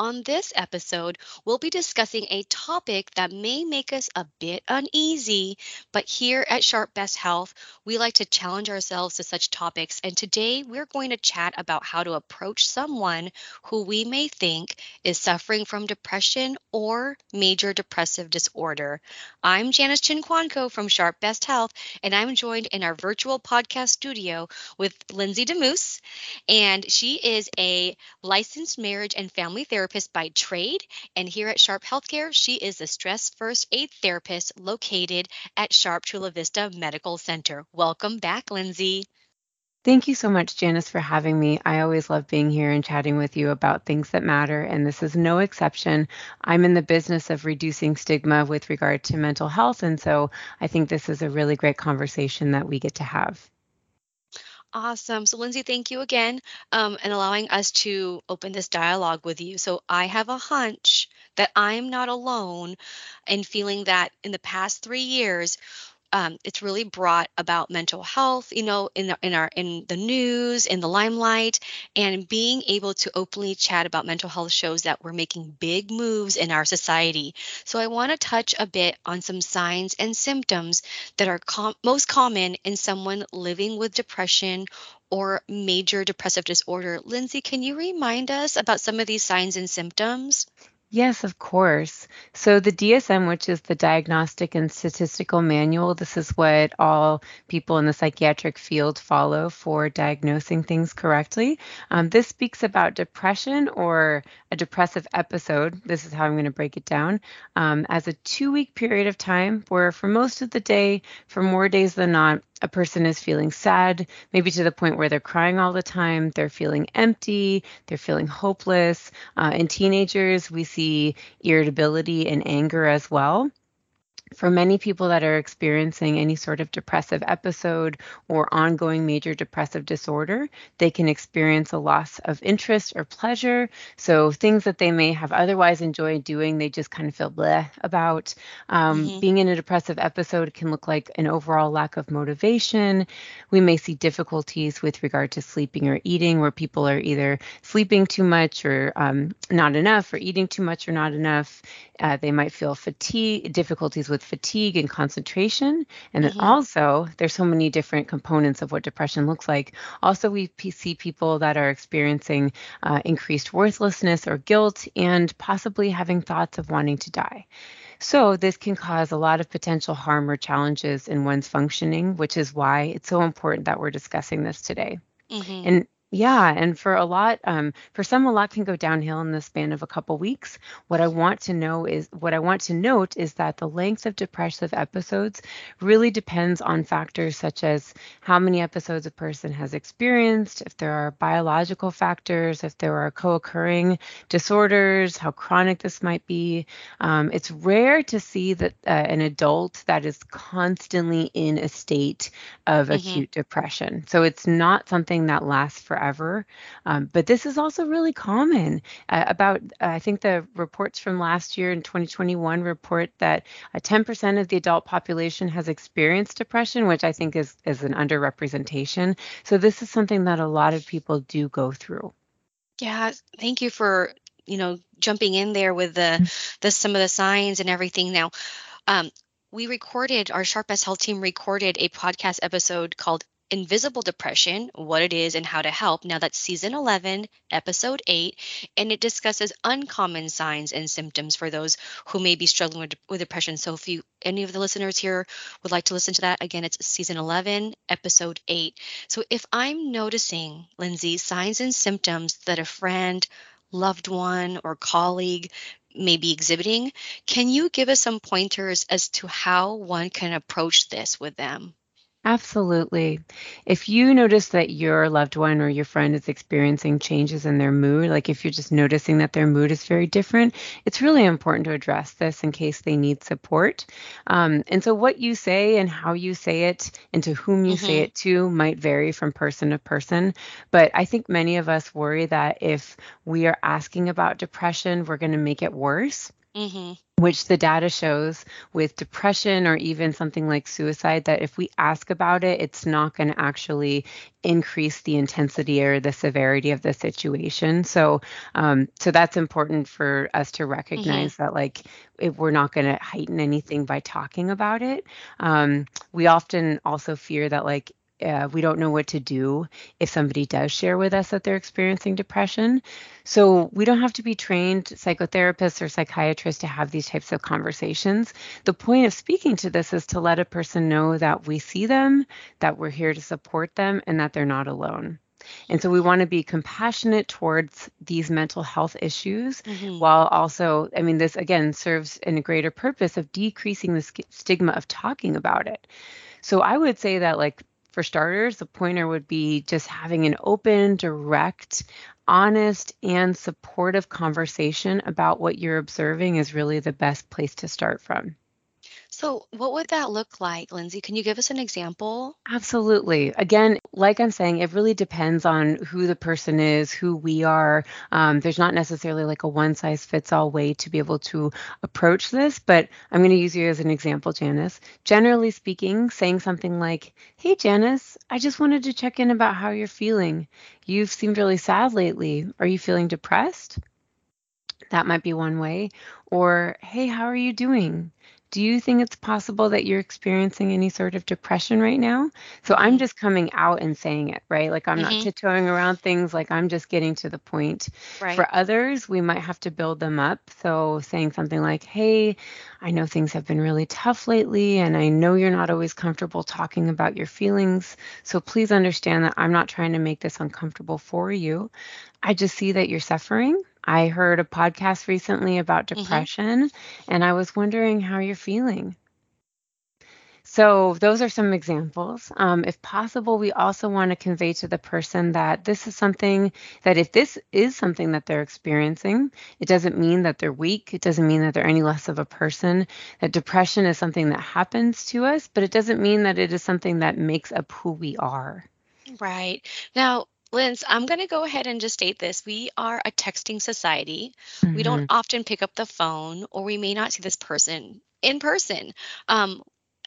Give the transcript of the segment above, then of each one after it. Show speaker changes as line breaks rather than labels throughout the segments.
On this episode, we'll be discussing a topic that may make us a bit uneasy, but here at Sharp Best Health, we like to challenge ourselves to such topics. And today, we're going to chat about how to approach someone who we may think is suffering from depression or major depressive disorder. I'm Janice Chinquanco from Sharp Best Health, and I'm joined in our virtual podcast studio with Lindsay DeMoose and she is a licensed marriage and family therapist by trade. And here at Sharp Healthcare, she is a stress first aid therapist located at Sharp Chula Vista Medical Center. Welcome back, Lindsay.
Thank you so much, Janice, for having me. I always love being here and chatting with you about things that matter, and this is no exception. I'm in the business of reducing stigma with regard to mental health, and so I think this is a really great conversation that we get to have.
Awesome. So, Lindsay, thank you again um, and allowing us to open this dialogue with you. So, I have a hunch that I'm not alone in feeling that in the past three years, um, it's really brought about mental health, you know, in the, in our in the news, in the limelight, and being able to openly chat about mental health shows that we're making big moves in our society. So I want to touch a bit on some signs and symptoms that are com- most common in someone living with depression or major depressive disorder. Lindsay, can you remind us about some of these signs and symptoms?
Yes, of course. So the DSM, which is the Diagnostic and Statistical Manual, this is what all people in the psychiatric field follow for diagnosing things correctly. Um, this speaks about depression or a depressive episode. This is how I'm going to break it down um, as a two week period of time where, for most of the day, for more days than not, a person is feeling sad, maybe to the point where they're crying all the time, they're feeling empty, they're feeling hopeless. Uh, in teenagers, we see irritability and anger as well for many people that are experiencing any sort of depressive episode or ongoing major depressive disorder, they can experience a loss of interest or pleasure. So, things that they may have otherwise enjoyed doing, they just kind of feel bleh about. Um, mm-hmm. Being in a depressive episode can look like an overall lack of motivation. We may see difficulties with regard to sleeping or eating, where people are either sleeping too much or um, not enough, or eating too much or not enough. Uh, they might feel fatigue, difficulties with fatigue and concentration. And then mm-hmm. also, there's so many different components of what depression looks like. Also, we see people that are experiencing uh, increased worthlessness or guilt and possibly having thoughts of wanting to die. So, this can cause a lot of potential harm or challenges in one's functioning, which is why it's so important that we're discussing this today. Mm-hmm. And yeah, and for a lot, um, for some, a lot can go downhill in the span of a couple weeks. What I want to know is, what I want to note is that the length of depressive episodes really depends on factors such as how many episodes a person has experienced, if there are biological factors, if there are co-occurring disorders, how chronic this might be. Um, it's rare to see that uh, an adult that is constantly in a state of mm-hmm. acute depression. So it's not something that lasts for forever. Um, but this is also really common. Uh, about, uh, I think the reports from last year in 2021 report that uh, 10% of the adult population has experienced depression, which I think is, is an underrepresentation. So this is something that a lot of people do go through.
Yeah, thank you for you know jumping in there with the mm-hmm. the some of the signs and everything. Now, um, we recorded our Sharp Best Health team recorded a podcast episode called Invisible Depression, what it is and how to help. Now that's season 11, episode 8, and it discusses uncommon signs and symptoms for those who may be struggling with, with depression. So if you any of the listeners here would like to listen to that, again, it's season 11, episode 8. So if I'm noticing, Lindsay, signs and symptoms that a friend, loved one, or colleague may be exhibiting, can you give us some pointers as to how one can approach this with them?
Absolutely. If you notice that your loved one or your friend is experiencing changes in their mood, like if you're just noticing that their mood is very different, it's really important to address this in case they need support. Um, and so, what you say and how you say it and to whom you mm-hmm. say it to might vary from person to person. But I think many of us worry that if we are asking about depression, we're going to make it worse. Mm-hmm which the data shows with depression or even something like suicide that if we ask about it, it's not going to actually increase the intensity or the severity of the situation. So, um, so that's important for us to recognize mm-hmm. that, like, if we're not going to heighten anything by talking about it. Um, we often also fear that, like, uh, we don't know what to do if somebody does share with us that they're experiencing depression. So we don't have to be trained psychotherapists or psychiatrists to have these types of conversations. The point of speaking to this is to let a person know that we see them, that we're here to support them, and that they're not alone. And so we want to be compassionate towards these mental health issues mm-hmm. while also, I mean, this again serves in a greater purpose of decreasing the stigma of talking about it. So I would say that like for starters, the pointer would be just having an open, direct, honest, and supportive conversation about what you're observing is really the best place to start from.
So, what would that look like, Lindsay? Can you give us an example?
Absolutely. Again, like I'm saying, it really depends on who the person is, who we are. Um, there's not necessarily like a one size fits all way to be able to approach this, but I'm going to use you as an example, Janice. Generally speaking, saying something like, Hey, Janice, I just wanted to check in about how you're feeling. You've seemed really sad lately. Are you feeling depressed? That might be one way. Or, Hey, how are you doing? Do you think it's possible that you're experiencing any sort of depression right now? So I'm just coming out and saying it, right? Like I'm mm-hmm. not tiptoeing around things, like I'm just getting to the point. Right. For others, we might have to build them up. So saying something like, hey, I know things have been really tough lately, and I know you're not always comfortable talking about your feelings. So please understand that I'm not trying to make this uncomfortable for you. I just see that you're suffering I heard a podcast recently about mm-hmm. depression, mm-hmm. and I was wondering how you're feeling. So, those are some examples. Um, if possible, we also want to convey to the person that this is something that if this is something that they're experiencing, it doesn't mean that they're weak. It doesn't mean that they're any less of a person. That depression is something that happens to us, but it doesn't mean that it is something that makes up who we are.
Right. Now, Linz, I'm going to go ahead and just state this. We are a texting society. Mm-hmm. We don't mm-hmm. often pick up the phone, or we may not see this person in person. Um,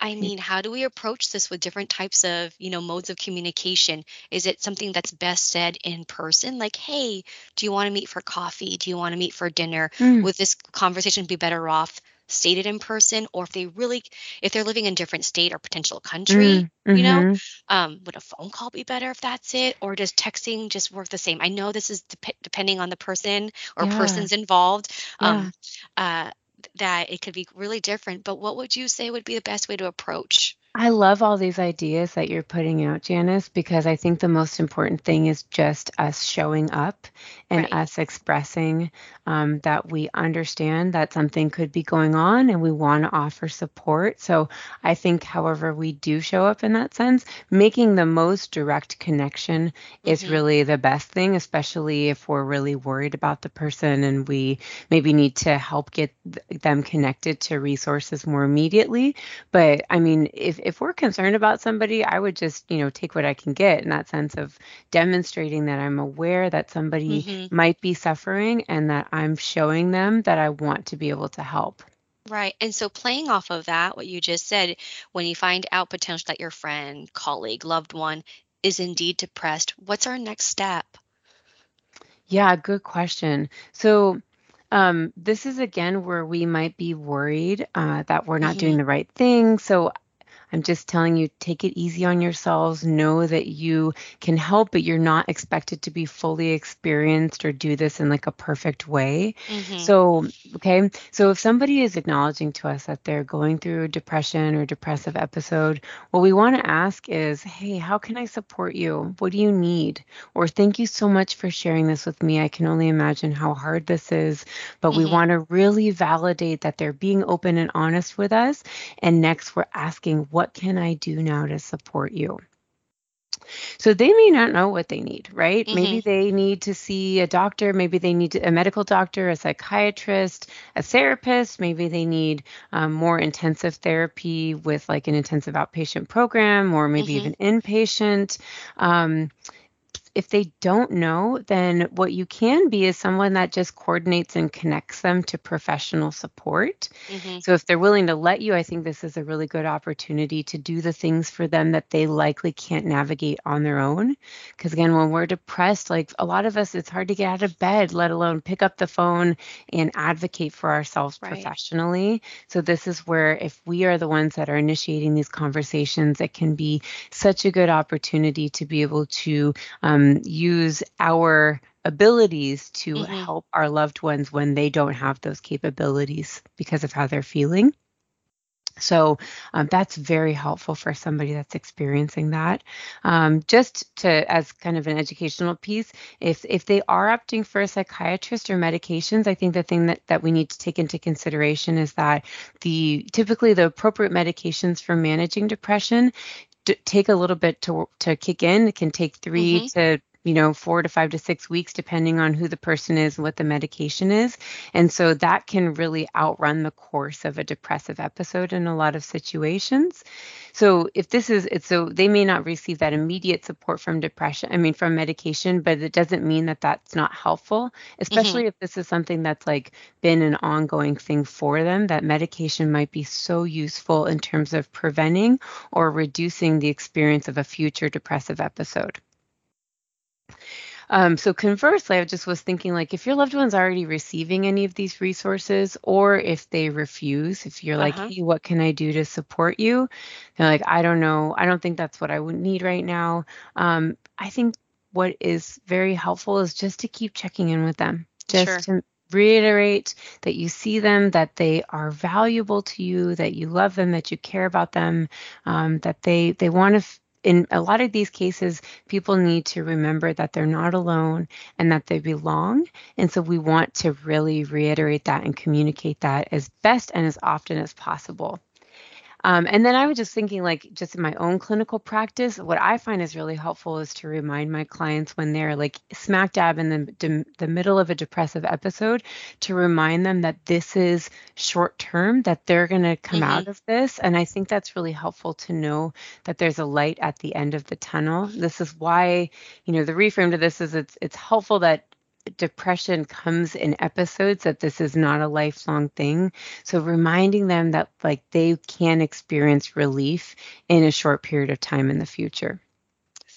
I mean, how do we approach this with different types of, you know, modes of communication? Is it something that's best said in person? Like, hey, do you want to meet for coffee? Do you want to meet for dinner? Mm. Would this conversation be better off stated in person or if they really if they're living in different state or potential country mm-hmm. you know mm-hmm. um, would a phone call be better if that's it or does texting just work the same i know this is dep- depending on the person or yeah. persons involved yeah. um, uh, that it could be really different but what would you say would be the best way to approach
I love all these ideas that you're putting out, Janice, because I think the most important thing is just us showing up and right. us expressing um, that we understand that something could be going on and we want to offer support. So I think, however, we do show up in that sense, making the most direct connection mm-hmm. is really the best thing, especially if we're really worried about the person and we maybe need to help get them connected to resources more immediately. But I mean, if if we're concerned about somebody, I would just, you know, take what I can get in that sense of demonstrating that I'm aware that somebody mm-hmm. might be suffering and that I'm showing them that I want to be able to help.
Right. And so, playing off of that, what you just said, when you find out potentially that your friend, colleague, loved one is indeed depressed, what's our next step?
Yeah, good question. So, um, this is again where we might be worried uh, that we're not mm-hmm. doing the right thing. So, I'm just telling you, take it easy on yourselves. Know that you can help, but you're not expected to be fully experienced or do this in like a perfect way. Mm-hmm. So, okay. So, if somebody is acknowledging to us that they're going through a depression or depressive episode, what we want to ask is, hey, how can I support you? What do you need? Or thank you so much for sharing this with me. I can only imagine how hard this is, but mm-hmm. we want to really validate that they're being open and honest with us. And next, we're asking, what can I do now to support you? So they may not know what they need, right? Mm-hmm. Maybe they need to see a doctor, maybe they need a medical doctor, a psychiatrist, a therapist, maybe they need um, more intensive therapy with like an intensive outpatient program or maybe mm-hmm. even inpatient. Um, if they don't know, then what you can be is someone that just coordinates and connects them to professional support. Mm-hmm. So if they're willing to let you, I think this is a really good opportunity to do the things for them that they likely can't navigate on their own. Because again, when we're depressed, like a lot of us, it's hard to get out of bed, let alone pick up the phone and advocate for ourselves right. professionally. So this is where if we are the ones that are initiating these conversations, it can be such a good opportunity to be able to um, use our abilities to mm-hmm. help our loved ones when they don't have those capabilities because of how they're feeling. So um, that's very helpful for somebody that's experiencing that. Um, just to as kind of an educational piece, if if they are opting for a psychiatrist or medications, I think the thing that that we need to take into consideration is that the typically the appropriate medications for managing depression take a little bit to to kick in. It can take 3 mm-hmm. to you know, four to five to six weeks, depending on who the person is and what the medication is. And so that can really outrun the course of a depressive episode in a lot of situations. So if this is it's so they may not receive that immediate support from depression, I mean, from medication, but it doesn't mean that that's not helpful, especially mm-hmm. if this is something that's like been an ongoing thing for them, that medication might be so useful in terms of preventing or reducing the experience of a future depressive episode. Um, so conversely, I just was thinking like if your loved one's already receiving any of these resources, or if they refuse, if you're uh-huh. like, hey, what can I do to support you? They're like, I don't know, I don't think that's what I would need right now. Um, I think what is very helpful is just to keep checking in with them, just sure. to reiterate that you see them, that they are valuable to you, that you love them, that you care about them, um, that they they want to f- in a lot of these cases, people need to remember that they're not alone and that they belong. And so we want to really reiterate that and communicate that as best and as often as possible. Um, and then I was just thinking, like, just in my own clinical practice, what I find is really helpful is to remind my clients when they're like smack dab in the, the middle of a depressive episode to remind them that this is short term, that they're going to come mm-hmm. out of this. And I think that's really helpful to know that there's a light at the end of the tunnel. This is why, you know, the reframe to this is it's it's helpful that depression comes in episodes that this is not a lifelong thing so reminding them that like they can experience relief in a short period of time in the future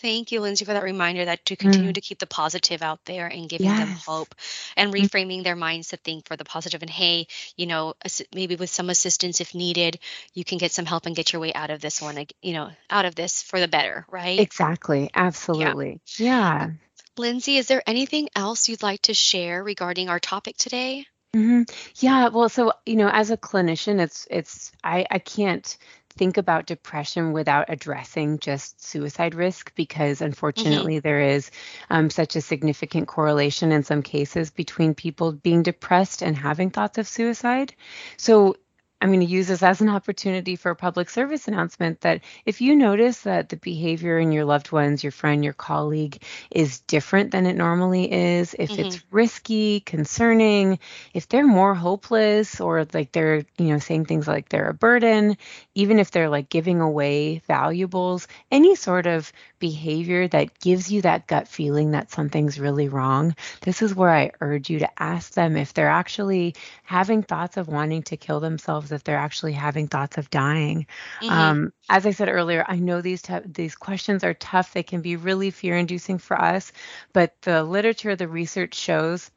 Thank you, Lindsay, for that reminder that to continue mm. to keep the positive out there and giving yes. them hope and mm. reframing their minds to think for the positive and hey, you know, maybe with some assistance if needed, you can get some help and get your way out of this one, you know, out of this for the better, right?
Exactly. Absolutely. yeah. yeah.
Lindsay, is there anything else you'd like to share regarding our topic today?
Mm-hmm. Yeah, well, so you know, as a clinician, it's it's I I can't think about depression without addressing just suicide risk because unfortunately mm-hmm. there is um, such a significant correlation in some cases between people being depressed and having thoughts of suicide. So I'm going to use this as an opportunity for a public service announcement that if you notice that the behavior in your loved ones, your friend, your colleague is different than it normally is, if mm-hmm. it's risky, concerning, if they're more hopeless or like they're, you know, saying things like they're a burden, even if they're like giving away valuables, any sort of behavior that gives you that gut feeling that something's really wrong, this is where I urge you to ask them if they're actually having thoughts of wanting to kill themselves themselves if they're actually having thoughts of dying. Mm-hmm. Um, as I said earlier, I know these t- these questions are tough. They can be really fear-inducing for us, but the literature, the research shows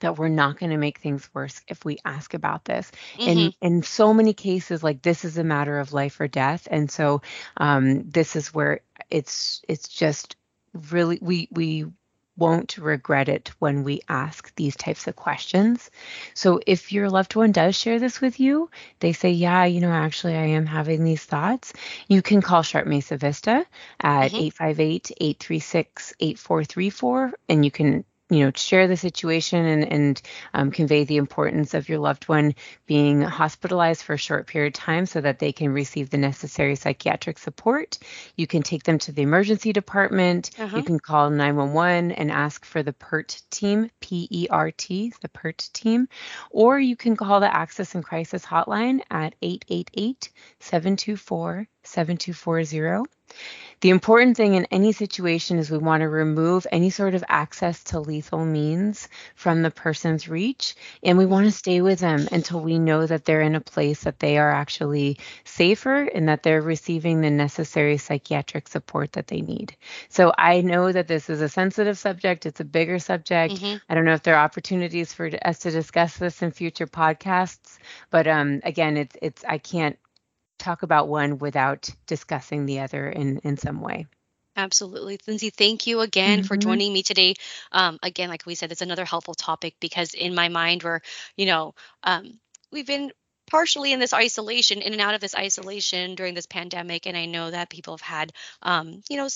that we're not going to make things worse if we ask about this. Mm-hmm. In in so many cases, like this is a matter of life or death, and so um, this is where it's it's just really we we won't regret it when we ask these types of questions. So if your loved one does share this with you, they say, Yeah, you know, actually, I am having these thoughts, you can call Sharp Mesa Vista at mm-hmm. 858 836 8434, and you can you know share the situation and, and um, convey the importance of your loved one being hospitalized for a short period of time so that they can receive the necessary psychiatric support you can take them to the emergency department uh-huh. you can call 911 and ask for the pert team p-e-r-t the pert team or you can call the access and crisis hotline at 888 724 7240 the important thing in any situation is we want to remove any sort of access to lethal means from the person's reach, and we want to stay with them until we know that they're in a place that they are actually safer and that they're receiving the necessary psychiatric support that they need. So I know that this is a sensitive subject, it's a bigger subject. Mm-hmm. I don't know if there are opportunities for us to discuss this in future podcasts, but um, again, it's it's I can't talk about one without discussing the other in in some way.
Absolutely. Lindsay, thank you again mm-hmm. for joining me today. Um, again, like we said, it's another helpful topic because in my mind, we're, you know, um, we've been partially in this isolation, in and out of this isolation during this pandemic. And I know that people have had, um, you know,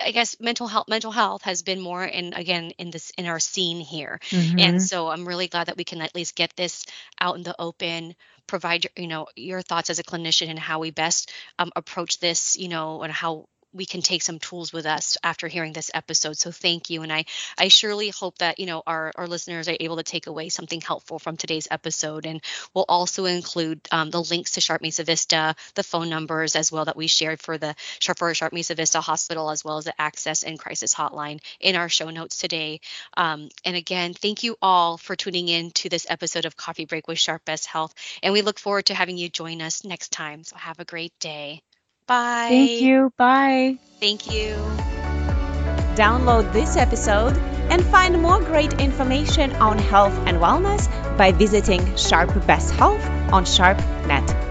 I guess mental health, mental health has been more in again in this in our scene here. Mm-hmm. And so I'm really glad that we can at least get this out in the open provide your, you know your thoughts as a clinician and how we best um, approach this you know and how we can take some tools with us after hearing this episode. So thank you. And I, I surely hope that, you know, our, our listeners are able to take away something helpful from today's episode. And we'll also include um, the links to Sharp Mesa Vista, the phone numbers as well that we shared for the Sharp, for Sharp Mesa Vista Hospital, as well as the Access and Crisis Hotline in our show notes today. Um, and again, thank you all for tuning in to this episode of Coffee Break with Sharp Best Health. And we look forward to having you join us next time. So have a great day. Bye.
Thank you. Bye.
Thank you.
Download this episode and find more great information on health and wellness by visiting Sharp Best Health on SharpNet.